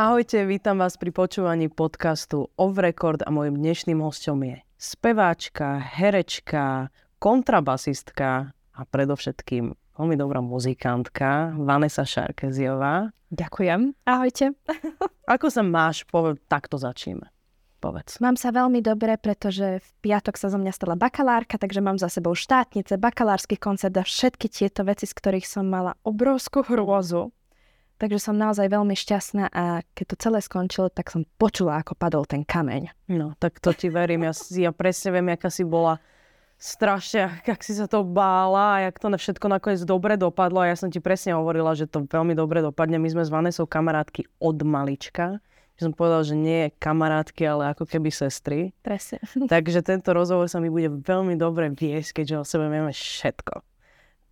Ahojte, vítam vás pri počúvaní podcastu Off Record a môjim dnešným hostom je speváčka, herečka, kontrabasistka a predovšetkým veľmi dobrá muzikantka Vanessa Šarkeziová. Ďakujem. Ahojte. Ako sa máš? Poved, takto začneme. Povedz. Mám sa veľmi dobre, pretože v piatok sa zo mňa stala bakalárka, takže mám za sebou štátnice, bakalársky koncert a všetky tieto veci, z ktorých som mala obrovskú hrôzu. Takže som naozaj veľmi šťastná a keď to celé skončilo, tak som počula, ako padol ten kameň. No, tak to ti verím. Ja, ja presne viem, aká si bola strašne, jak si sa to bála a jak to všetko nakoniec dobre dopadlo. A ja som ti presne hovorila, že to veľmi dobre dopadne. My sme s Vanesou kamarátky od malička. Že som povedala, že nie kamarátky, ale ako keby sestry. Presne. Takže tento rozhovor sa mi bude veľmi dobre viesť, keďže o sebe vieme všetko.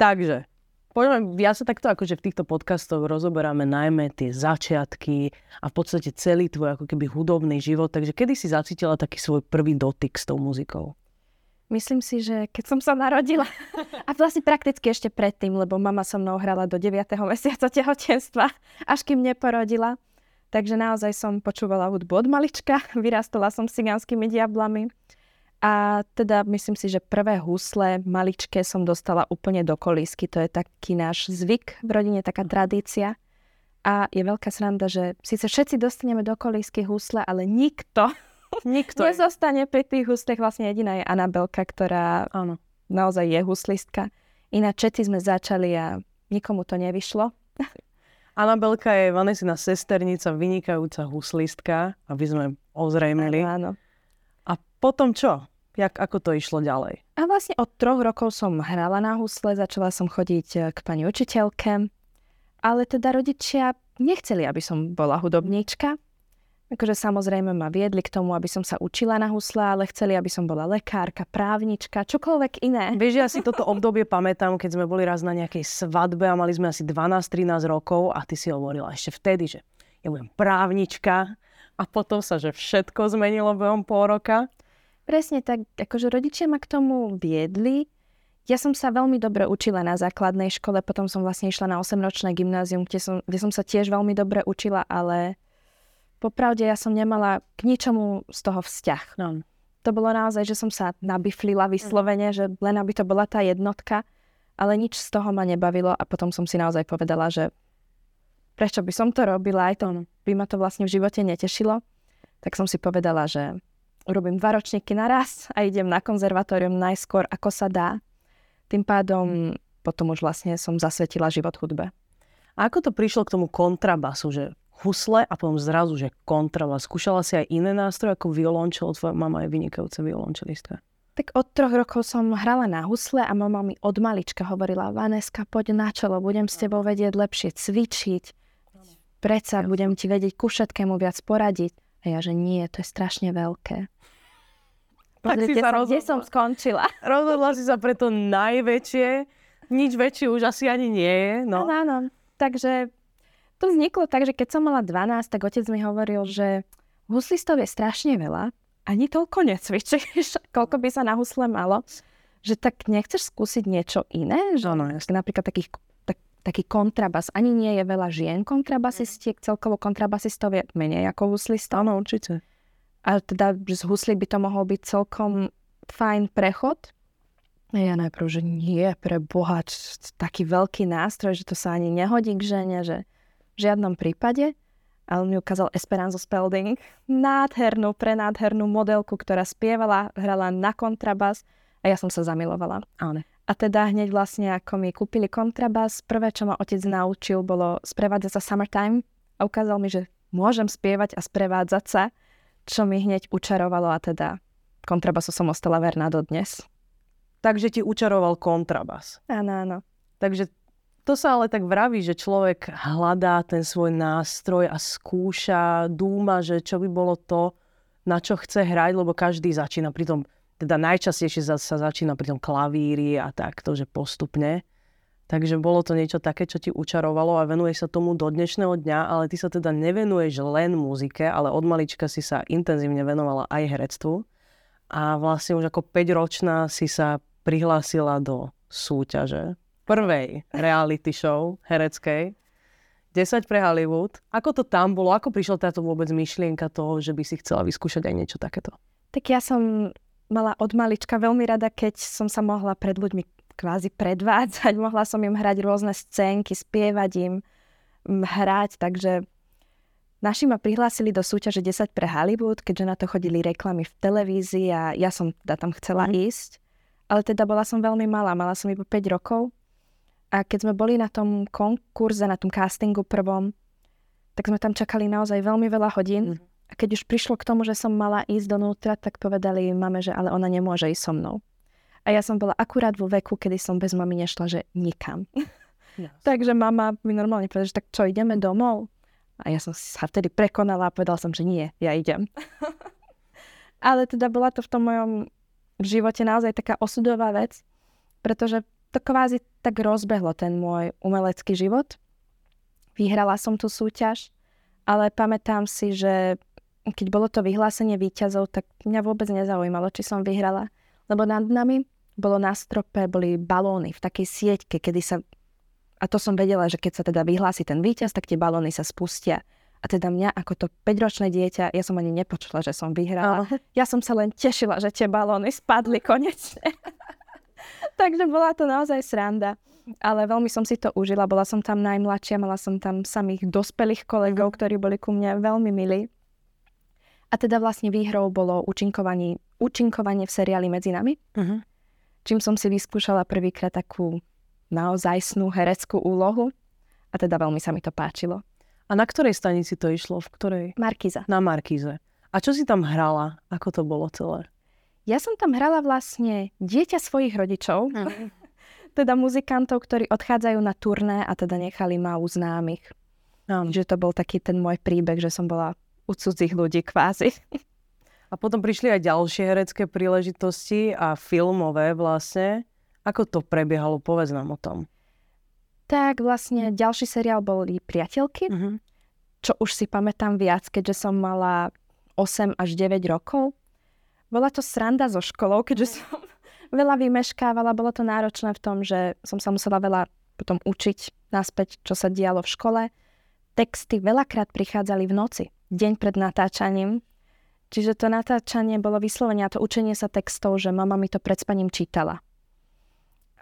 Takže, poďme, ja sa takto akože v týchto podcastoch rozoberáme najmä tie začiatky a v podstate celý tvoj ako keby hudobný život. Takže kedy si zacítila taký svoj prvý dotyk s tou muzikou? Myslím si, že keď som sa narodila, a vlastne prakticky ešte predtým, lebo mama so mnou hrala do 9. mesiaca tehotenstva, až kým neporodila. Takže naozaj som počúvala hudbu od malička, vyrastala som s cigánskými diablami. A teda myslím si, že prvé husle maličké som dostala úplne do kolísky. To je taký náš zvyk v rodine, taká tradícia. A je veľká sranda, že síce všetci dostaneme do kolísky husle, ale nikto, nikto nezostane pri tých huslech. Vlastne jediná je Anabelka, ktorá Áno. naozaj je huslistka. Ináč všetci sme začali a nikomu to nevyšlo. Anabelka je Vanesina sesternica, vynikajúca huslistka, aby sme ozrejmili. Áno. A potom čo? Jak, ako to išlo ďalej? A vlastne od troch rokov som hrala na husle, začala som chodiť eh, k pani učiteľke, ale teda rodičia nechceli, aby som bola hudobníčka. Akože samozrejme ma viedli k tomu, aby som sa učila na husle, ale chceli, aby som bola lekárka, právnička, čokoľvek iné. Vieš, ja si toto obdobie pamätám, keď sme boli raz na nejakej svadbe a mali sme asi 12-13 rokov a ty si hovorila ešte vtedy, že ja budem právnička a potom sa, že všetko zmenilo behom pol roka. Presne tak, akože rodičia ma k tomu viedli. Ja som sa veľmi dobre učila na základnej škole, potom som vlastne išla na 8-ročné gymnázium, kde som, kde som sa tiež veľmi dobre učila, ale popravde ja som nemala k ničomu z toho vzťah. No. To bolo naozaj, že som sa nabiflila vyslovene, že len aby to bola tá jednotka, ale nič z toho ma nebavilo a potom som si naozaj povedala, že prečo by som to robila, aj to by ma to vlastne v živote netešilo, tak som si povedala, že urobím dva ročníky naraz a idem na konzervatórium najskôr, ako sa dá. Tým pádom potom už vlastne som zasvetila život hudbe. A ako to prišlo k tomu kontrabasu, že husle a potom zrazu, že kontrabas. Skúšala si aj iné nástroje ako violončelo? Tvoja mama je vynikajúca violončelistka. Tak od troch rokov som hrala na husle a mama mi od malička hovorila, Vaneska, poď na čelo, budem s tebou vedieť lepšie cvičiť, predsa budem ti vedieť ku všetkému viac poradiť. A ja, že nie, to je strašne veľké. Pozrite sa, rozhodla. kde som skončila. Rozhodla si sa pre to najväčšie. Nič väčšie už asi ani nie je. No. Áno, áno. Takže to vzniklo tak, že keď som mala 12, tak otec mi hovoril, že huslistov je strašne veľa, ani toľko necvičíš, koľko by sa na husle malo, že tak nechceš skúsiť niečo iné? Že no, napríklad takých taký kontrabas. Ani nie je veľa žien kontrabasistiek, celkovo kontrabasistov je menej ako huslistov. Áno, určite. A teda z husly by to mohol byť celkom fajn prechod. Ja najprv, že nie, pre Boha, taký veľký nástroj, že to sa ani nehodí k žene, že v žiadnom prípade. A on mi ukázal Esperanza Spelding, nádhernú, prenádhernú modelku, ktorá spievala, hrala na kontrabas a ja som sa zamilovala. Áno. A teda hneď vlastne, ako mi kúpili kontrabas, prvé, čo ma otec naučil, bolo sprevádzať sa Summertime a ukázal mi, že môžem spievať a sprevádzať sa, čo mi hneď učarovalo a teda kontrabasu som ostala verná dodnes. Takže ti učaroval kontrabas. Áno, áno. Takže to sa ale tak vraví, že človek hľadá ten svoj nástroj a skúša, dúma, že čo by bolo to, na čo chce hrať, lebo každý začína pri tom teda najčastejšie sa, začína pri tom klavíri a takto, že postupne. Takže bolo to niečo také, čo ti učarovalo a venuješ sa tomu do dnešného dňa, ale ty sa teda nevenuješ len muzike, ale od malička si sa intenzívne venovala aj herectvu. A vlastne už ako 5-ročná si sa prihlásila do súťaže prvej reality show hereckej. 10 pre Hollywood. Ako to tam bolo? Ako prišla táto vôbec myšlienka toho, že by si chcela vyskúšať aj niečo takéto? Tak ja som mala od malička veľmi rada, keď som sa mohla pred ľuďmi kvázi predvádzať. Mohla som im hrať rôzne scénky, spievať im, hrať, takže naši ma prihlásili do súťaže 10 pre Hollywood, keďže na to chodili reklamy v televízii a ja som teda tam chcela mm. ísť. Ale teda bola som veľmi malá, mala som iba 5 rokov a keď sme boli na tom konkurze, na tom castingu prvom, tak sme tam čakali naozaj veľmi veľa hodín. Mm. A keď už prišlo k tomu, že som mala ísť donútra, tak povedali mame, že ale ona nemôže ísť so mnou. A ja som bola akurát vo veku, kedy som bez mami nešla, že nikam. Yes. Takže mama mi normálne povedala, že tak čo, ideme domov? A ja som sa vtedy prekonala a povedala som, že nie, ja idem. ale teda bola to v tom mojom živote naozaj taká osudová vec, pretože to kvázi tak rozbehlo ten môj umelecký život. Vyhrala som tú súťaž, ale pamätám si, že keď bolo to vyhlásenie výťazov, tak mňa vôbec nezaujímalo, či som vyhrala. Lebo nad nami bolo na strope, boli balóny v takej sieťke, kedy sa... A to som vedela, že keď sa teda vyhlási ten víťaz, tak tie balóny sa spustia. A teda mňa ako to 5-ročné dieťa, ja som ani nepočula, že som vyhrala. Oh. Ja som sa len tešila, že tie balóny spadli konečne. Takže bola to naozaj sranda. Ale veľmi som si to užila. Bola som tam najmladšia, mala som tam samých dospelých kolegov, mm. ktorí boli ku mne veľmi milí. A teda vlastne výhrou bolo účinkovanie, účinkovanie v seriáli Medzi nami. Uh-huh. Čím som si vyskúšala prvýkrát takú naozajstnú hereckú úlohu. A teda veľmi sa mi to páčilo. A na ktorej stanici to išlo? V ktorej? Markíza. Na Markíze. A čo si tam hrala? Ako to bolo celé? Ja som tam hrala vlastne dieťa svojich rodičov, mm. teda muzikantov, ktorí odchádzajú na turné a teda nechali ma u známych. Mm. Že to bol taký ten môj príbeh, že som bola u cudzích ľudí kvázi. A potom prišli aj ďalšie herecké príležitosti a filmové vlastne. Ako to prebiehalo? Povedz nám o tom. Tak vlastne ďalší seriál boli Priateľky, mm-hmm. čo už si pamätám viac, keďže som mala 8 až 9 rokov. Bola to sranda so školou, keďže som veľa vymeškávala. Bolo to náročné v tom, že som sa musela veľa potom učiť naspäť, čo sa dialo v škole. Texty veľakrát prichádzali v noci, deň pred natáčaním. Čiže to natáčanie bolo vyslovene a to učenie sa textov, že mama mi to pred spaním čítala.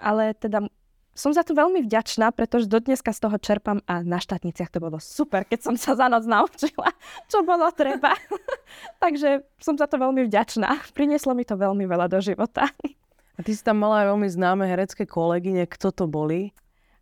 Ale teda som za to veľmi vďačná, pretože do dneska z toho čerpám a na štátniciach to bolo super, keď som sa za noc naučila, čo bolo treba. Takže som za to veľmi vďačná. Prinieslo mi to veľmi veľa do života. A ty si tam mala aj veľmi známe herecké kolegyne. Kto to boli?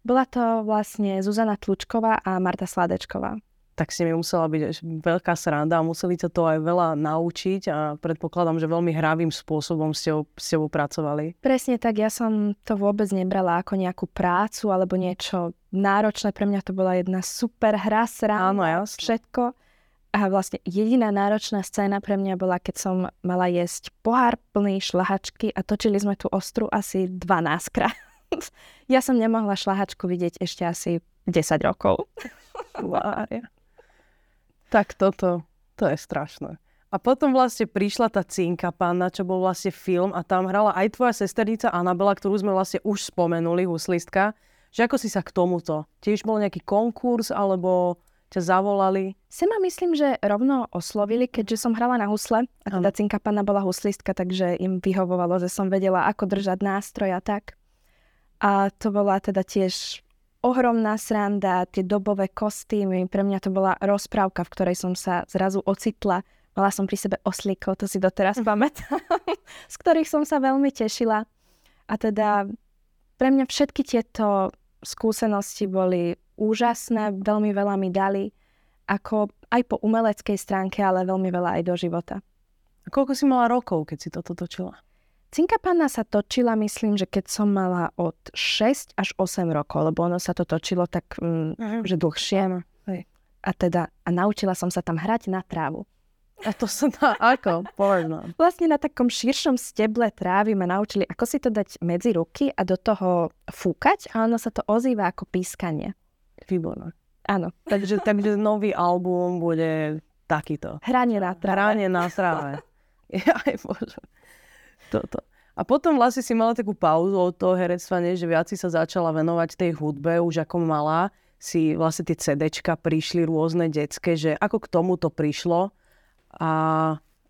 Bola to vlastne Zuzana Tlučková a Marta Sladečková tak si mi musela byť veľká sranda a museli sa to aj veľa naučiť a predpokladám, že veľmi hravým spôsobom ste, ste pracovali. Presne tak, ja som to vôbec nebrala ako nejakú prácu alebo niečo náročné. Pre mňa to bola jedna super hra, sranda, Áno, jasne. všetko. A vlastne jediná náročná scéna pre mňa bola, keď som mala jesť pohár plný šlahačky a točili sme tú ostru asi 12 krát. ja som nemohla šlahačku vidieť ešte asi 10 rokov. Tak toto, to je strašné. A potom vlastne prišla tá Cinka pána, čo bol vlastne film a tam hrala aj tvoja sesternica Anabela, ktorú sme vlastne už spomenuli, huslistka. Že ako si sa k tomuto? Tiež bol nejaký konkurs alebo ťa zavolali? Sema myslím, že rovno oslovili, keďže som hrala na husle a teda ano. Cinka pána bola huslistka, takže im vyhovovalo, že som vedela, ako držať nástroj a tak. A to bola teda tiež ohromná sranda, tie dobové kostýmy. Pre mňa to bola rozprávka, v ktorej som sa zrazu ocitla. Mala som pri sebe oslíkov, to si doteraz mhm. pamätám, z ktorých som sa veľmi tešila. A teda pre mňa všetky tieto skúsenosti boli úžasné, veľmi veľa mi dali, ako aj po umeleckej stránke, ale veľmi veľa aj do života. A koľko si mala rokov, keď si toto točila? Cinka panna sa točila, myslím, že keď som mala od 6 až 8 rokov, lebo ono sa to točilo tak, mm, uh-huh. že dlhšie. A teda, a naučila som sa tam hrať na trávu. A to sa dá ako? Povedz Vlastne na takom širšom steble trávy ma naučili, ako si to dať medzi ruky a do toho fúkať a ono sa to ozýva ako pískanie. Výborné. Áno. Takže, takže nový album bude takýto. Hranie na tráve. Hranie na tráve. Aj bože toto. A potom vlastne si mala takú pauzu od toho herectva, nie? že viac si sa začala venovať tej hudbe už ako malá. si vlastne tie CDčka prišli rôzne detské, že ako k tomu to prišlo a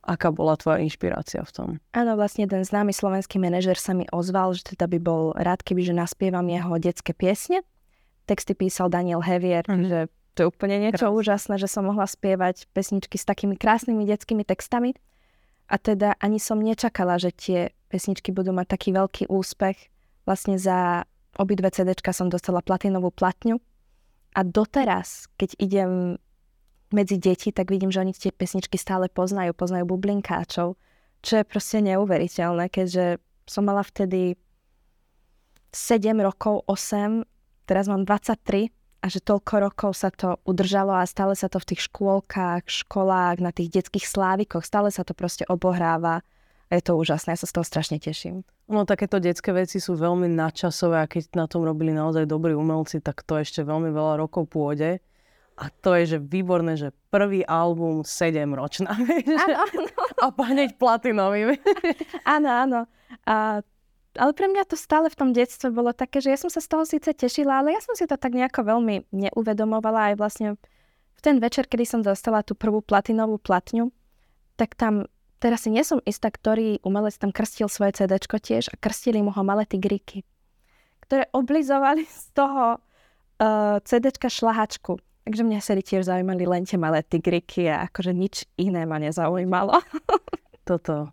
aká bola tvoja inšpirácia v tom? Áno, vlastne ten známy slovenský manažer sa mi ozval, že teda by bol rád, keby že naspievam jeho detské piesne. Texty písal Daniel Hevier, mm. že to je úplne niečo Krásne. úžasné, že som mohla spievať pesničky s takými krásnymi detskými textami. A teda ani som nečakala, že tie pesničky budú mať taký veľký úspech. Vlastne za obidve CDčka som dostala platinovú platňu. A doteraz, keď idem medzi deti, tak vidím, že oni tie pesničky stále poznajú, poznajú bublinkáčov, čo je proste neuveriteľné, keďže som mala vtedy 7 rokov, 8, teraz mám 23 a že toľko rokov sa to udržalo a stále sa to v tých škôlkach, školách, na tých detských slávikoch, stále sa to proste obohráva. A je to úžasné, ja sa z toho strašne teším. No takéto detské veci sú veľmi nadčasové a keď na tom robili naozaj dobrí umelci, tak to ešte veľmi veľa rokov pôjde. A to je, že výborné, že prvý album 7 ročná. Áno, áno. A hneď platinový. áno, áno. A, ale pre mňa to stále v tom detstve bolo také, že ja som sa z toho síce tešila, ale ja som si to tak nejako veľmi neuvedomovala aj vlastne v ten večer, kedy som dostala tú prvú platinovú platňu, tak tam, teraz si nie som istá, ktorý umelec tam krstil svoje CD tiež a krstili mu ho malé tigriky, ktoré oblizovali z toho uh, CD šlahačku. Takže mňa sa tiež zaujímali len tie malé tigriky a akože nič iné ma nezaujímalo. toto,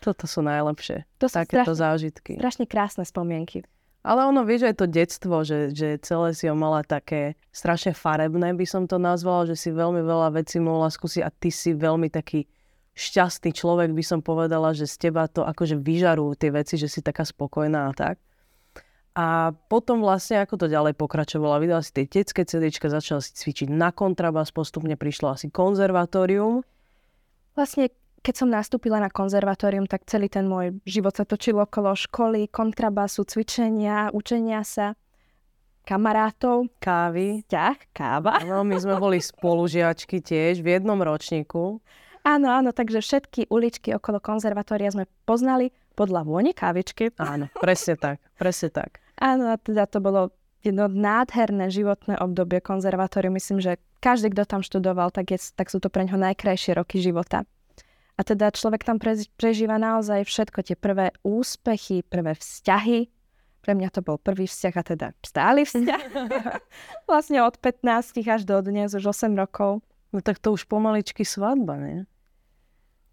toto sú najlepšie. To sú takéto strašne, zážitky. Strašne krásne spomienky. Ale ono, vieš, aj to detstvo, že, že celé si ho mala také strašne farebné, by som to nazvala, že si veľmi veľa vecí mohla skúsiť a ty si veľmi taký šťastný človek, by som povedala, že z teba to akože vyžarujú tie veci, že si taká spokojná a tak. A potom vlastne, ako to ďalej pokračovalo, vydala si tie detské CDčka, začala si cvičiť na kontrabas, postupne prišlo asi konzervatórium. Vlastne, keď som nastúpila na konzervatórium, tak celý ten môj život sa točil okolo školy, kontrabasu, cvičenia, učenia sa, kamarátov. Kávy. Ťah, káva. No, my sme boli spolužiačky tiež v jednom ročníku. Áno, áno, takže všetky uličky okolo konzervatória sme poznali podľa vône kávičky. Áno, presne tak, presne tak. Áno, teda to bolo jedno nádherné životné obdobie konzervatóriu. Myslím, že každý, kto tam študoval, tak, je, tak sú to pre ňoho najkrajšie roky života. A teda človek tam pre, prežíva naozaj všetko, tie prvé úspechy, prvé vzťahy. Pre mňa to bol prvý vzťah a teda stály vzťah. vlastne od 15 až do dnes, už 8 rokov. No tak to už pomaličky svadba, nie?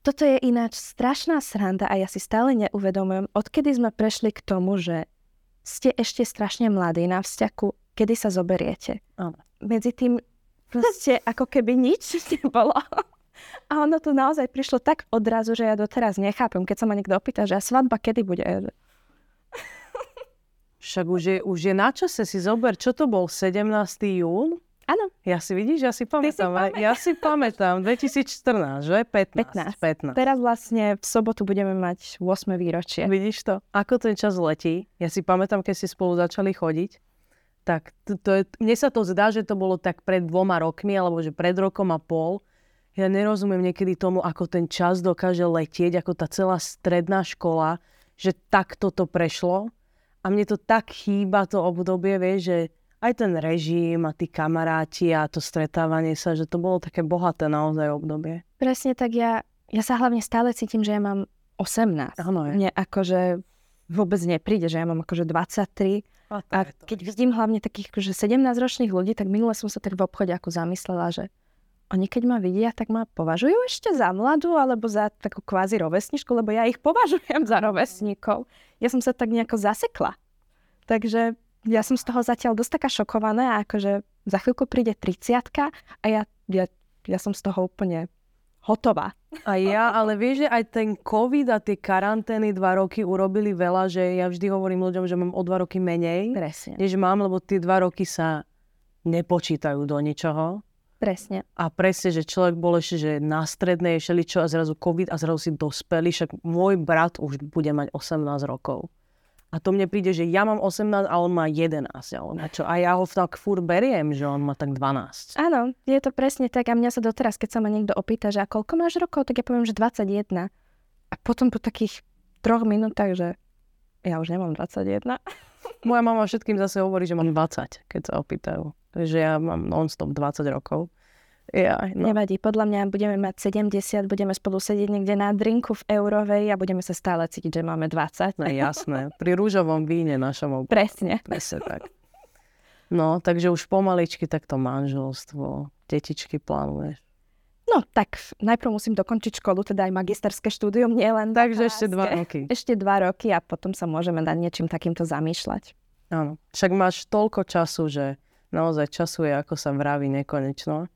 Toto je ináč strašná sranda a ja si stále neuvedomujem, odkedy sme prešli k tomu, že ste ešte strašne mladí na vzťahu, kedy sa zoberiete. Medzi tým proste ako keby nič nebolo. A ono to naozaj prišlo tak odrazu, že ja doteraz nechápem, keď sa ma niekto opýta, že a svadba kedy bude? Však už je, už je na čase si zober, čo to bol, 17. jún? Áno. Ja si vidíš, ja si pamätám. Si ja si pamätám. 2014, že? 15. 15. 15. Teraz vlastne v sobotu budeme mať 8. výročie. Vidíš to? Ako ten čas letí? Ja si pamätám, keď si spolu začali chodiť. Tak to, to je, mne sa to zdá, že to bolo tak pred dvoma rokmi, alebo že pred rokom a pol. Ja nerozumiem niekedy tomu, ako ten čas dokáže letieť, ako tá celá stredná škola, že takto to prešlo. A mne to tak chýba, to obdobie, vieš, že aj ten režim a tí kamaráti a to stretávanie sa, že to bolo také bohaté naozaj obdobie. Presne tak ja, ja sa hlavne stále cítim, že ja mám 18. Áno je. Mne akože vôbec nepríde, že ja mám akože 23. A, a keď vidím hlavne takých akože 17-ročných ľudí, tak minule som sa tak v obchode ako zamyslela, že oni keď ma vidia, tak ma považujú ešte za mladú alebo za takú kvázi rovesničku, lebo ja ich považujem za rovesníkov. Ja som sa tak nejako zasekla. Takže ja som z toho zatiaľ dosť taká šokovaná, akože za chvíľku príde 30 a ja, ja, ja som z toho úplne hotová. A ja, ale vieš, že aj ten COVID a tie karantény dva roky urobili veľa, že ja vždy hovorím ľuďom, že mám o dva roky menej, Presne. než mám, lebo tie dva roky sa nepočítajú do ničoho. Presne. A presne, že človek bol ešte, že na strednej šeličo a zrazu COVID a zrazu si dospelý, však môj brat už bude mať 18 rokov. A to mne príde, že ja mám 18 a on má 11. Alebo čo. A ja ho tak fur beriem, že on má tak 12. Áno, je to presne tak. A mňa sa doteraz, keď sa ma niekto opýta, že a koľko máš rokov, tak ja poviem, že 21. A potom po takých troch minútach, že ja už nemám 21. Moja mama všetkým zase hovorí, že mám 20, keď sa opýtajú. Že ja mám non-stop 20 rokov. Ja, no. Nevadí, podľa mňa budeme mať 70, budeme spolu sedieť niekde na drinku v Eurovej a budeme sa stále cítiť, že máme 20. No jasné, pri rúžovom víne našom. Presne. Presne tak. No, takže už pomaličky takto manželstvo, detičky plánuješ. No tak najprv musím dokončiť školu, teda aj magisterské štúdium, nie len Takže ešte dva roky. Ešte dva roky a potom sa môžeme nad niečím takýmto zamýšľať. Áno, však máš toľko času, že naozaj času je, ako sa vraví, nekonečno.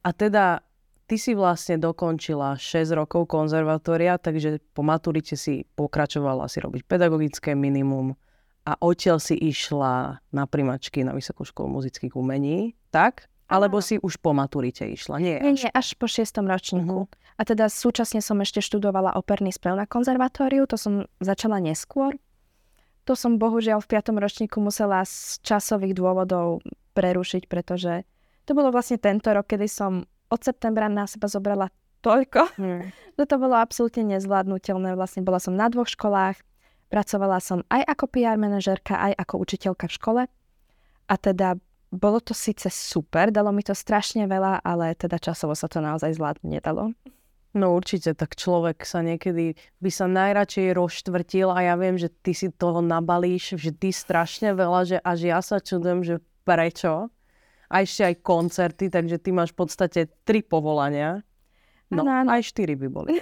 A teda ty si vlastne dokončila 6 rokov konzervatória, takže po maturite si pokračovala si robiť pedagogické minimum a odtiaľ si išla na primačky na Vysokú školu muzických umení, tak? Alebo si už po maturite išla? Nie, nie, nie až po šiestom ročníku. Uh-huh. A teda súčasne som ešte študovala operný spev na konzervatóriu, to som začala neskôr. To som bohužiaľ v piatom ročníku musela z časových dôvodov prerušiť, pretože to bolo vlastne tento rok, kedy som od septembra na seba zobrala toľko, hmm. že to bolo absolútne nezvládnutelné. Vlastne bola som na dvoch školách, pracovala som aj ako PR manažerka, aj ako učiteľka v škole. A teda bolo to síce super, dalo mi to strašne veľa, ale teda časovo sa to naozaj zvládne nedalo. No určite, tak človek sa niekedy by sa najradšej rozštvrtil a ja viem, že ty si toho nabalíš vždy strašne veľa, že až ja sa čudujem, že prečo. A ešte aj koncerty, takže ty máš v podstate tri povolania. No, ano, ano. aj štyri by boli.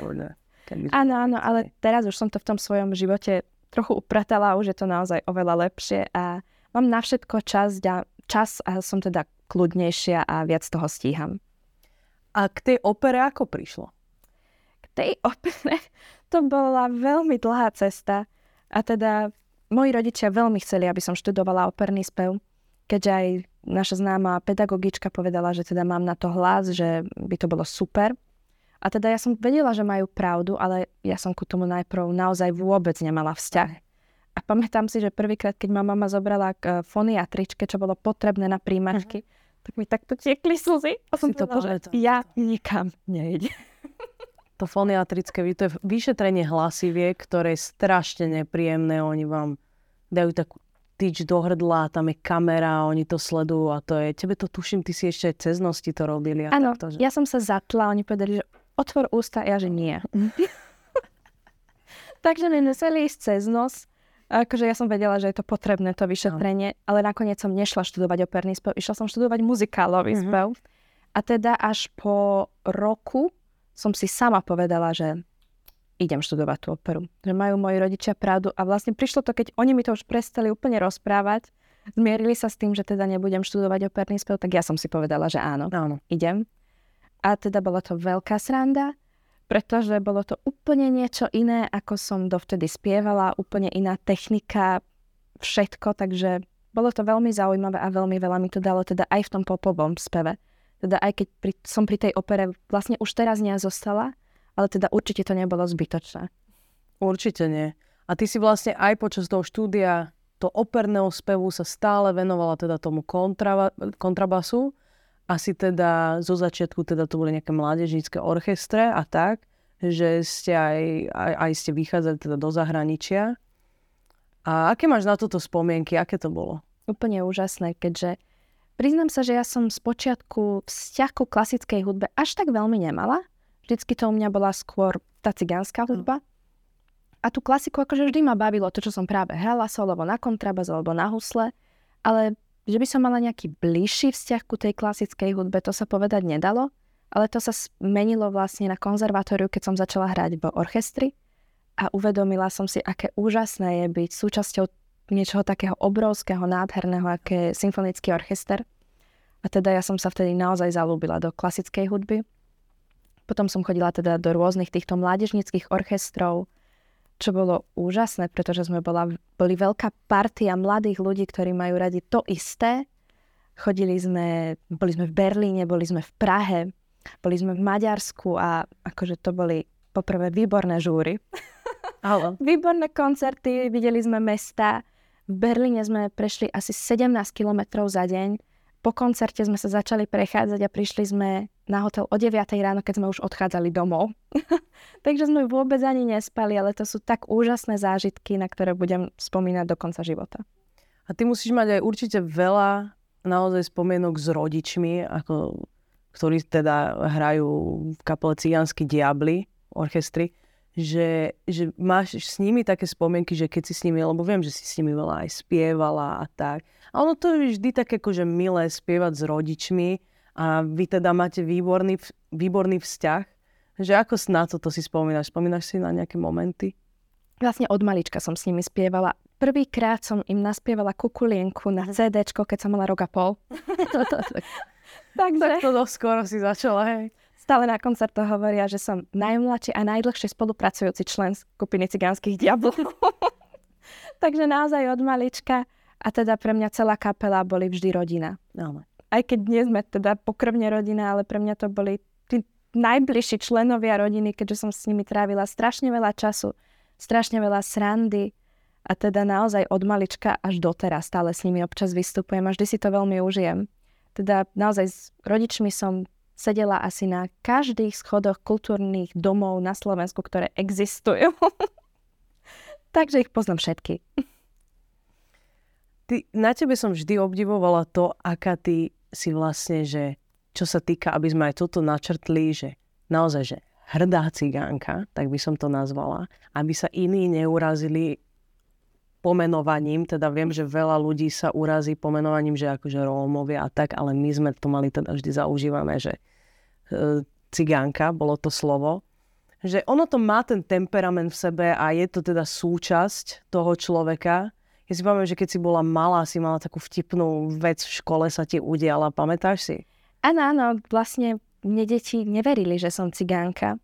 Áno, áno, ale teraz už som to v tom svojom živote trochu upratala, už je to naozaj oveľa lepšie a mám na všetko čas čas a som teda kľudnejšia a viac toho stíham. A k tej opere ako prišlo? Tej opere to bola veľmi dlhá cesta a teda moji rodičia veľmi chceli, aby som študovala operný spev, keďže aj naša známa pedagogička povedala, že teda mám na to hlas, že by to bolo super. A teda ja som vedela, že majú pravdu, ale ja som ku tomu najprv naozaj vôbec nemala vzťah. A pamätám si, že prvýkrát, keď ma mama zobrala k foniatričke, čo bolo potrebné na príjmačky, uh-huh. tak mi takto tiekli slzy. A som to povedala, ja nikam nejdem. To foniatrické, to je vyšetrenie hlasiviek, ktoré je strašne nepríjemné. Oni vám dajú takú tyč do hrdla, tam je kamera, oni to sledujú a to je, tebe to tuším, ty si ešte aj cez nosti to robili. Áno, že... ja som sa zatla, oni povedali, že otvor ústa, ja že nie. Takže mi museli ísť cez nos Akože ja som vedela, že je to potrebné, to vyšetrenie, no. ale nakoniec som nešla študovať operný spev, išla som študovať muzikálový mm-hmm. spev. A teda až po roku som si sama povedala, že idem študovať tú operu. Že majú moji rodičia pravdu a vlastne prišlo to, keď oni mi to už prestali úplne rozprávať, zmierili sa s tým, že teda nebudem študovať operný spev, tak ja som si povedala, že áno, áno. idem. A teda bola to veľká sranda pretože bolo to úplne niečo iné, ako som dovtedy spievala, úplne iná technika, všetko, takže bolo to veľmi zaujímavé a veľmi veľa mi to dalo teda aj v tom popovom speve. Teda aj keď pri, som pri tej opere vlastne už teraz nie zostala, ale teda určite to nebolo zbytočné. Určite nie. A ty si vlastne aj počas toho štúdia to operného spevu sa stále venovala teda tomu kontraba, kontrabasu asi teda zo začiatku teda to boli nejaké mládežnícke orchestre a tak, že ste aj, aj, aj ste vychádzali teda do zahraničia. A aké máš na toto spomienky? Aké to bolo? Úplne úžasné, keďže priznám sa, že ja som z počiatku vzťah ku klasickej hudbe až tak veľmi nemala. Vždycky to u mňa bola skôr tá cigánska hudba. A tú klasiku akože vždy ma bavilo to, čo som práve hrala solovo na kontrabas alebo na husle, ale že by som mala nejaký bližší vzťah ku tej klasickej hudbe, to sa povedať nedalo, ale to sa zmenilo vlastne na konzervatóriu, keď som začala hrať v orchestri a uvedomila som si, aké úžasné je byť súčasťou niečoho takého obrovského, nádherného, aké je symfonický orchester. A teda ja som sa vtedy naozaj zalúbila do klasickej hudby. Potom som chodila teda do rôznych týchto mládežnických orchestrov, čo bolo úžasné, pretože sme bola, boli veľká partia mladých ľudí, ktorí majú radi to isté. Chodili sme, boli sme v Berlíne, boli sme v Prahe, boli sme v Maďarsku a akože to boli poprvé výborné žúry. Ale. výborné koncerty, videli sme mesta. V Berlíne sme prešli asi 17 kilometrov za deň po koncerte sme sa začali prechádzať a prišli sme na hotel o 9 ráno, keď sme už odchádzali domov. Takže sme vôbec ani nespali, ale to sú tak úžasné zážitky, na ktoré budem spomínať do konca života. A ty musíš mať aj určite veľa naozaj spomienok s rodičmi, ako, ktorí teda hrajú v kapele Cigánsky diabli, orchestri, že, že máš s nimi také spomienky, že keď si s nimi, lebo viem, že si s nimi veľa aj spievala a tak. A ono to je vždy také akože milé spievať s rodičmi a vy teda máte výborný, výborný vzťah. Že ako na toto si spomínaš? Spomínaš si na nejaké momenty? Vlastne od malička som s nimi spievala. Prvýkrát som im naspievala kukulienku na CD, keď som mala rok a pol. Takže... Tak to skoro si začala, hej. Stále na koncertoch hovoria, že som najmladší a najdlhšie spolupracujúci člen skupiny cigánskych diablov. Takže naozaj od malička a teda pre mňa celá kapela boli vždy rodina. No. Aj keď nie sme teda pokrvne rodina, ale pre mňa to boli tí najbližší členovia rodiny, keďže som s nimi trávila strašne veľa času, strašne veľa srandy a teda naozaj od malička až doteraz stále s nimi občas vystupujem a vždy si to veľmi užijem. Teda naozaj s rodičmi som sedela asi na každých schodoch kultúrnych domov na Slovensku, ktoré existujú. Takže ich poznám všetky. Ty, na tebe som vždy obdivovala to, aká ty si vlastne, že čo sa týka, aby sme aj toto načrtli, že naozaj, že hrdá cigánka, tak by som to nazvala, aby sa iní neurazili pomenovaním, teda viem, že veľa ľudí sa urazí pomenovaním, že akože Rómovia a tak, ale my sme to mali teda vždy zaužívané, že cigánka, bolo to slovo. Že ono to má ten temperament v sebe a je to teda súčasť toho človeka. Ja si pamätám, že keď si bola malá, si mala takú vtipnú vec v škole, sa ti udiala. Pamätáš si? Áno, áno. Vlastne mne deti neverili, že som cigánka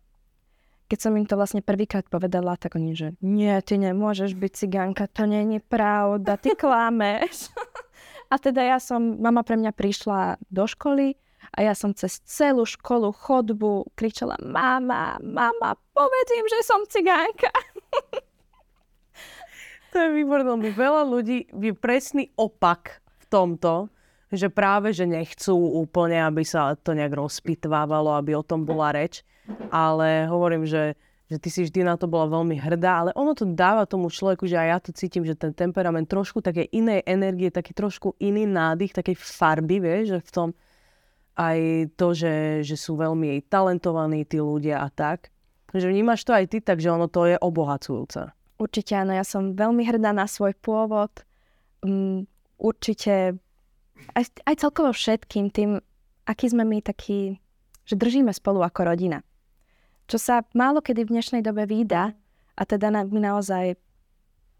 keď som im to vlastne prvýkrát povedala, tak oni, že nie, ty nemôžeš byť cigánka, to nie je pravda, ty klameš. a teda ja som, mama pre mňa prišla do školy a ja som cez celú školu chodbu kričala mama, mama, povedz že som cigánka. to je výborné, veľa ľudí je presný opak v tomto, že práve, že nechcú úplne, aby sa to nejak rozpitvávalo, aby o tom bola reč ale hovorím, že, že ty si vždy na to bola veľmi hrdá, ale ono to dáva tomu človeku, že aj ja to cítim, že ten temperament trošku také inej energie, taký trošku iný nádych, takej farby, vieš, že v tom aj to, že, že sú veľmi talentovaní tí ľudia a tak. Že vnímaš to aj ty, takže ono to je obohacujúce. Určite áno, ja som veľmi hrdá na svoj pôvod. Um, určite aj, aj celkovo všetkým tým, aký sme my takí, že držíme spolu ako rodina čo sa málo kedy v dnešnej dobe výda a teda na, my naozaj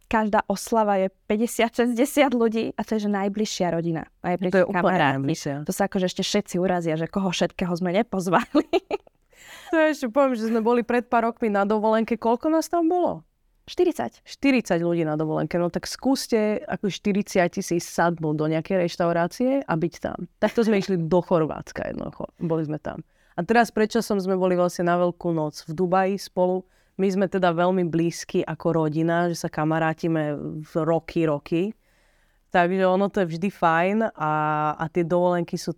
každá oslava je 50-60 ľudí a to je že najbližšia rodina. Najbližšia to je úplne najbližšia. To sa akože ešte všetci urazia, že koho všetkého sme nepozvali. to je ešte poviem, že sme boli pred pár rokmi na dovolenke. Koľko nás tam bolo? 40. 40 ľudí na dovolenke. No tak skúste ako 40 si sadnúť do nejakej reštaurácie a byť tam. Takto sme išli do Chorvátska jednoducho. Boli sme tam. A teraz predčasom sme boli vlastne na Veľkú noc v Dubaji spolu. My sme teda veľmi blízki ako rodina, že sa kamarátime roky, roky. Takže ono to je vždy fajn a, a tie dovolenky sú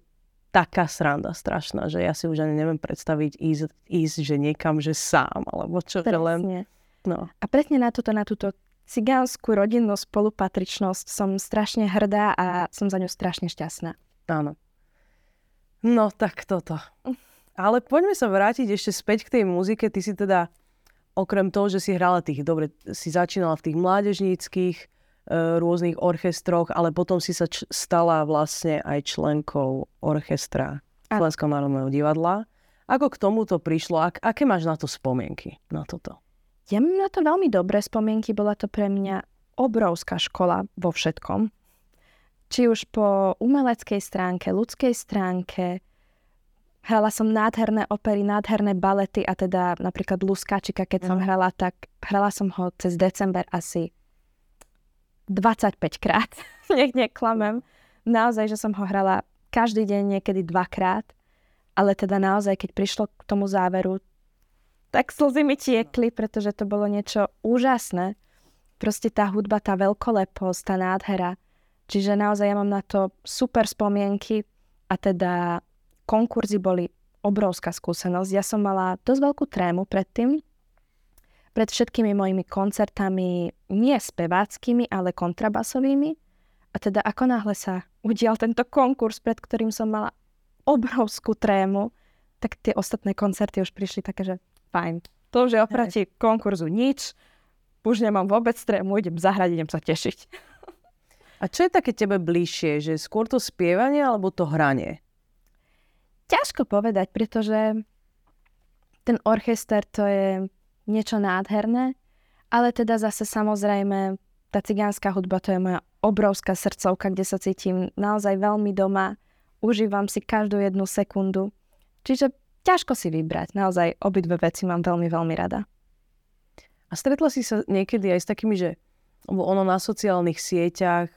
taká sranda strašná, že ja si už ani neviem predstaviť ísť, ísť že niekam, že sám, alebo čo, presne. len... No. A presne na túto, na túto cigánsku rodinnú spolupatričnosť som strašne hrdá a som za ňu strašne šťastná. Áno. No tak toto. Ale poďme sa vrátiť ešte späť k tej muzike. Ty si teda, okrem toho, že si hrala tých, dobre, si začínala v tých mládežníckých e, rôznych orchestroch, ale potom si sa č- stala vlastne aj členkou orchestra Slovenského národného divadla. Ako k tomuto prišlo? Ak, aké máš na to spomienky, na toto? Ja mám na to veľmi dobré spomienky. Bola to pre mňa obrovská škola vo všetkom. Či už po umeleckej stránke, ľudskej stránke, Hrala som nádherné opery, nádherné balety a teda napríklad Luskačika, keď som mhm. hrala, tak hrala som ho cez december asi 25 krát. Nech neklamem. Naozaj, že som ho hrala každý deň, niekedy dvakrát. Ale teda naozaj, keď prišlo k tomu záveru, tak slzy mi tiekli, pretože to bolo niečo úžasné. Proste tá hudba, tá veľkoleposť, tá nádhera. Čiže naozaj ja mám na to super spomienky a teda konkurzy boli obrovská skúsenosť. Ja som mala dosť veľkú trému predtým, pred všetkými mojimi koncertami, nie speváckými, ale kontrabasovými. A teda ako náhle sa udial tento konkurs, pred ktorým som mala obrovskú trému, tak tie ostatné koncerty už prišli také, že fajn. To, že oproti konkurzu nič, už nemám vôbec trému, idem zahrať, idem sa tešiť. A čo je také tebe bližšie, že skôr to spievanie alebo to hranie? Ťažko povedať, pretože ten orchester to je niečo nádherné, ale teda zase samozrejme tá cigánska hudba to je moja obrovská srdcovka, kde sa cítim naozaj veľmi doma, užívam si každú jednu sekundu. Čiže ťažko si vybrať, naozaj obidve veci mám veľmi, veľmi rada. A stretla si sa niekedy aj s takými, že ono na sociálnych sieťach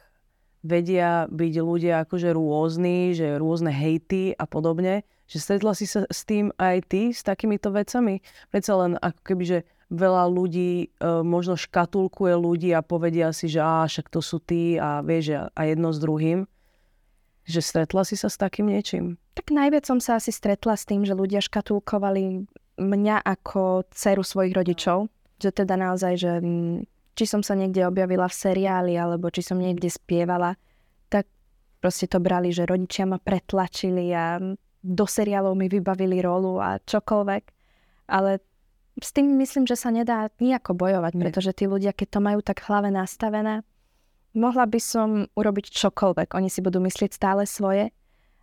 vedia byť ľudia akože rôzni, že rôzne hejty a podobne, že stretla si sa s tým aj ty, s takýmito vecami? Predsa len ako keby, že veľa ľudí e, možno škatulkuje ľudí a povedia si, že á, však to sú tí a vieš, a jedno s druhým. Že stretla si sa s takým niečím? Tak najviac som sa asi stretla s tým, že ľudia škatulkovali mňa ako dceru svojich rodičov. Že teda naozaj, že či som sa niekde objavila v seriáli, alebo či som niekde spievala, tak proste to brali, že rodičia ma pretlačili a do seriálov mi vybavili rolu a čokoľvek. Ale s tým myslím, že sa nedá nejako bojovať, Nie. pretože tí ľudia, keď to majú tak hlave nastavené, mohla by som urobiť čokoľvek. Oni si budú myslieť stále svoje.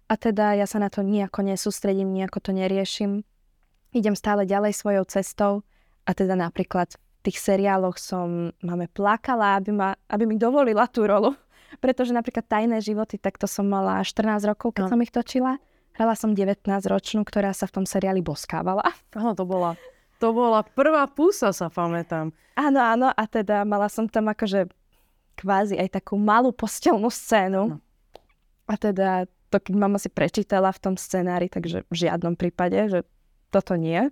A teda ja sa na to nejako nesústredím, nejako to neriešim. Idem stále ďalej svojou cestou. A teda napríklad v tých seriáloch som máme plakala, aby, ma, aby mi dovolila tú rolu. Pretože napríklad Tajné životy, tak to som mala 14 rokov, keď no. som ich točila. Hrala som 19-ročnú, ktorá sa v tom seriáli boskávala. Áno, to bola to bola prvá pusa, sa pamätám. Áno, áno, a teda mala som tam akože kvázi aj takú malú postelnú scénu. No. A teda to, keď mama si prečítala v tom scenári, takže v žiadnom prípade, že toto nie.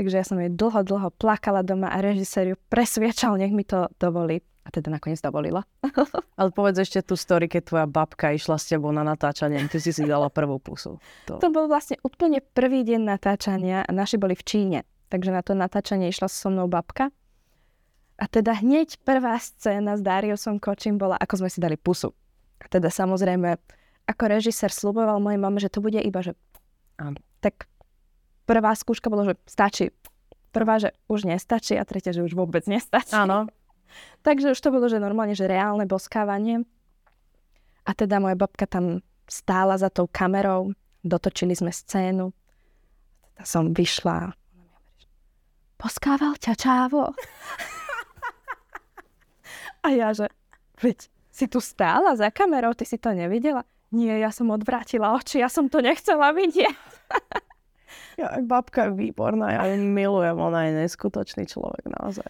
Takže ja som jej dlho, dlho plakala doma a režisér ju presviečal, nech mi to dovolí. A teda nakoniec dovolila. Ale povedz ešte tú story, keď tvoja babka išla s tebou na natáčanie, ty si si dala prvú pusu. To... to bol vlastne úplne prvý deň natáčania a naši boli v Číne. Takže na to natáčanie išla so mnou babka. A teda hneď prvá scéna s Dariusom Kočím bola, ako sme si dali pusu. A teda samozrejme, ako režisér sluboval mojej mame, že to bude iba, že áno. Tak prvá skúška bolo, že stačí. Prvá, že už nestačí a tretia, že už vôbec nestačí. Áno. Takže už to bolo, že normálne, že reálne boskávanie. A teda moja babka tam stála za tou kamerou, dotočili sme scénu. Teda som vyšla. Poskával ťa čávo? A ja, že veď si tu stála za kamerou, ty si to nevidela? Nie, ja som odvrátila oči, ja som to nechcela vidieť. ja, babka je výborná, ja ju milujem, ona je neskutočný človek naozaj.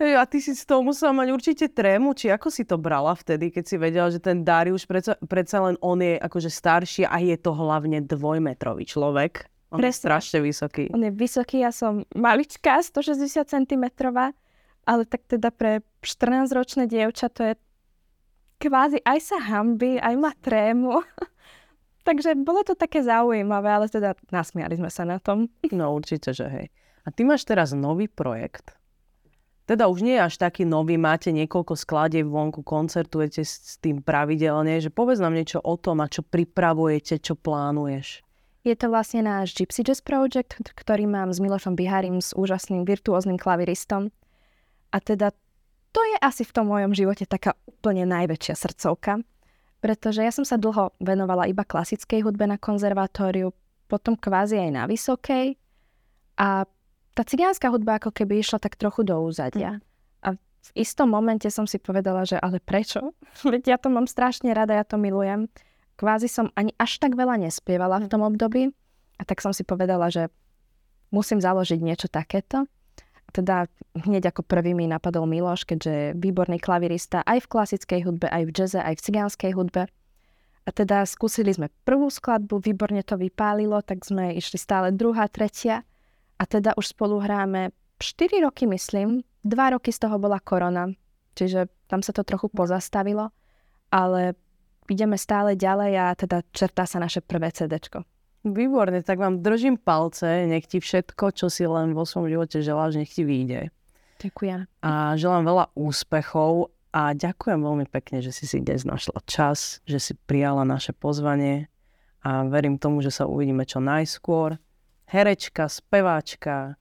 A ty si z toho musela mať určite trému, či ako si to brala vtedy, keď si vedela, že ten Darius predsa, predsa len on je akože starší a je to hlavne dvojmetrový človek. On Presne. je strašne vysoký. On je vysoký, ja som maličká, 160 cm, ale tak teda pre 14-ročné dievča to je kvázi aj sa hamby, aj má trému. Takže bolo to také zaujímavé, ale teda nasmiali sme sa na tom. No určite, že hej. A ty máš teraz nový projekt, teda už nie je až taký nový, máte niekoľko skladieb vonku, koncertujete s tým pravidelne, že povedz nám niečo o tom a čo pripravujete, čo plánuješ. Je to vlastne náš Gypsy Jazz Project, ktorý mám s Milošom Biharim, s úžasným virtuóznym klaviristom. A teda to je asi v tom mojom živote taká úplne najväčšia srdcovka, pretože ja som sa dlho venovala iba klasickej hudbe na konzervatóriu, potom kvázi aj na vysokej a tá cigánska hudba ako keby išla tak trochu do úzadia. Mm. A v istom momente som si povedala, že ale prečo? Veď ja to mám strašne rada, ja to milujem. Kvázi som ani až tak veľa nespievala v mm. tom období. A tak som si povedala, že musím založiť niečo takéto. Teda hneď ako prvý mi napadol Miloš, keďže je výborný klavirista aj v klasickej hudbe, aj v jaze, aj v cigánskej hudbe. A teda skúsili sme prvú skladbu, výborne to vypálilo, tak sme išli stále druhá, tretia. A teda už spolu hráme 4 roky, myslím. 2 roky z toho bola korona, čiže tam sa to trochu pozastavilo, ale ideme stále ďalej a teda čertá sa naše prvé CDčko. Výborne, tak vám držím palce, nech ti všetko, čo si len vo svojom živote želáš, nech ti vyjde. Ďakujem. A želám veľa úspechov A ďakujem veľmi pekne, že si si dnes našla čas, že si prijala naše pozvanie a verím tomu, že sa uvidíme čo najskôr. Herečka, speváčka,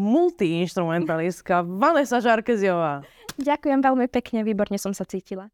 multiinstrumentalistka Vanessa Žarkeziová. Ďakujem veľmi pekne, výborne som sa cítila.